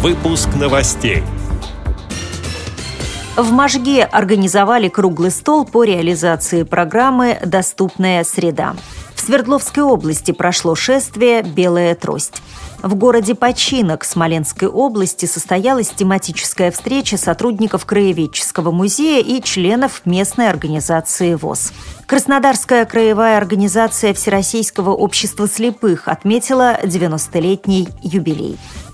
Выпуск новостей. В Можге организовали круглый стол по реализации программы «Доступная среда». В Свердловской области прошло шествие «Белая трость». В городе Починок Смоленской области состоялась тематическая встреча сотрудников Краеведческого музея и членов местной организации ВОЗ. Краснодарская краевая организация Всероссийского общества слепых отметила 90-летний юбилей.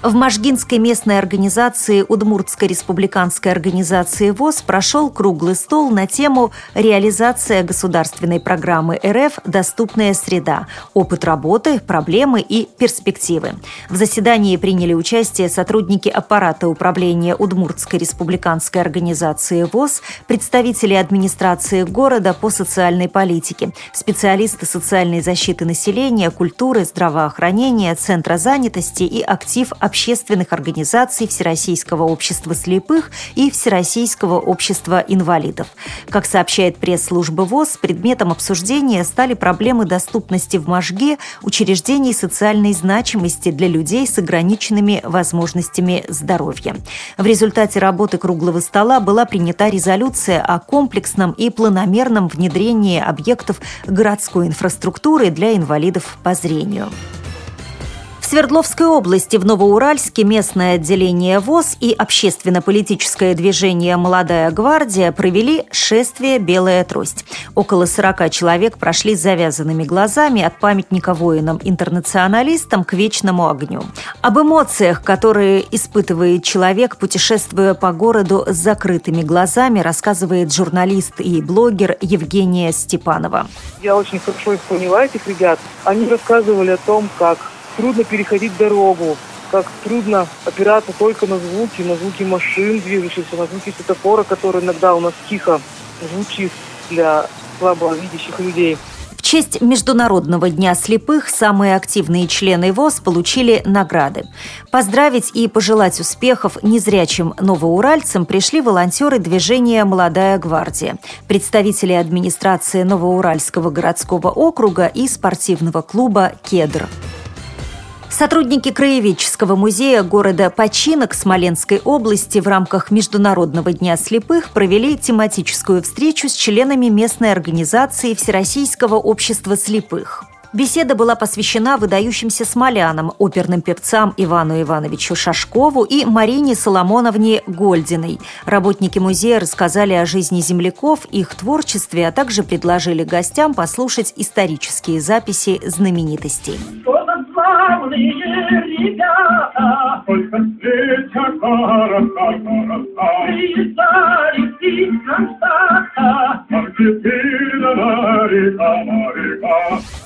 В Можгинской местной организации Удмуртской республиканской организации ВОЗ прошел круглый стол на тему «Реализация государственной программы РФ «Доступная среда. Опыт работы, проблемы и перспективы». В заседании приняли участие сотрудники аппарата управления Удмуртской республиканской организации ВОЗ, представители администрации города по социальной политике, специалисты социальной защиты населения, культуры, здравоохранения, центра занятости и актив общественных организаций Всероссийского общества слепых и Всероссийского общества инвалидов. Как сообщает пресс-служба ВОЗ, предметом обсуждения стали проблемы доступности в Можге учреждений социальной значимости для людей с ограниченными возможностями здоровья. В результате работы круглого стола была принята резолюция о комплексном и планомерном внедрении объектов городской инфраструктуры для инвалидов по зрению. Свердловской области в Новоуральске местное отделение ВОЗ и общественно-политическое движение «Молодая гвардия» провели шествие «Белая трость». Около 40 человек прошли с завязанными глазами от памятника воинам-интернационалистам к вечному огню. Об эмоциях, которые испытывает человек, путешествуя по городу с закрытыми глазами, рассказывает журналист и блогер Евгения Степанова. Я очень хорошо их поняла, этих ребят. Они рассказывали о том, как трудно переходить дорогу, как трудно опираться только на звуки, на звуки машин движущихся, на звуки светофора, который иногда у нас тихо звучит для слабовидящих людей. В честь Международного дня слепых самые активные члены ВОЗ получили награды. Поздравить и пожелать успехов незрячим новоуральцам пришли волонтеры движения «Молодая гвардия», представители администрации Новоуральского городского округа и спортивного клуба «Кедр». Сотрудники Краеведческого музея города Починок Смоленской области в рамках Международного дня слепых провели тематическую встречу с членами местной организации Всероссийского общества слепых. Беседа была посвящена выдающимся смолянам, оперным певцам Ивану Ивановичу Шашкову и Марине Соломоновне Гольдиной. Работники музея рассказали о жизни земляков, их творчестве, а также предложили гостям послушать исторические записи знаменитостей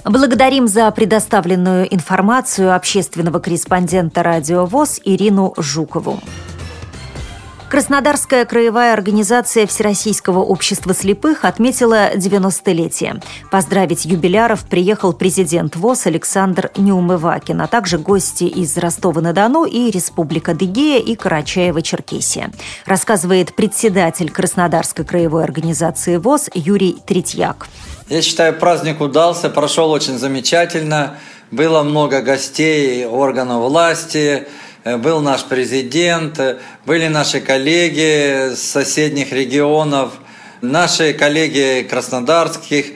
Благодарим за предоставленную информацию общественного корреспондента «Радио ВОЗ» Ирину Жукову. Краснодарская краевая организация Всероссийского общества слепых отметила 90-летие. Поздравить юбиляров приехал президент ВОЗ Александр Неумывакин, а также гости из Ростова-на-Дону и Республика Дегея и Карачаева-Черкесия. Рассказывает председатель Краснодарской краевой организации ВОЗ Юрий Третьяк. Я считаю, праздник удался, прошел очень замечательно. Было много гостей органов власти, был наш президент, э, были наши коллеги с соседних регионов, наши коллеги краснодарских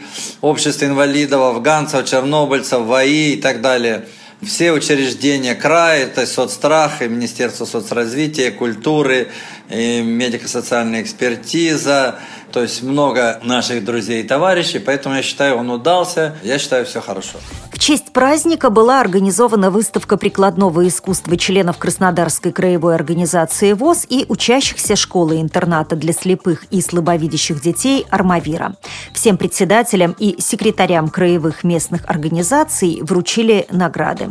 обществ инвалидов, афганцев, чернобыльцев, ВАИ и так далее. Все учреждения края, это соцстрах, и Министерство соцразвития, культуры, и медико-социальная экспертиза, то есть много наших друзей и товарищей, поэтому я считаю, он удался, я считаю, все хорошо. В честь праздника была организована выставка прикладного искусства членов Краснодарской краевой организации ВОЗ и учащихся школы-интерната для слепых и слабовидящих детей «Армавира». Всем председателям и секретарям краевых местных организаций вручили награды.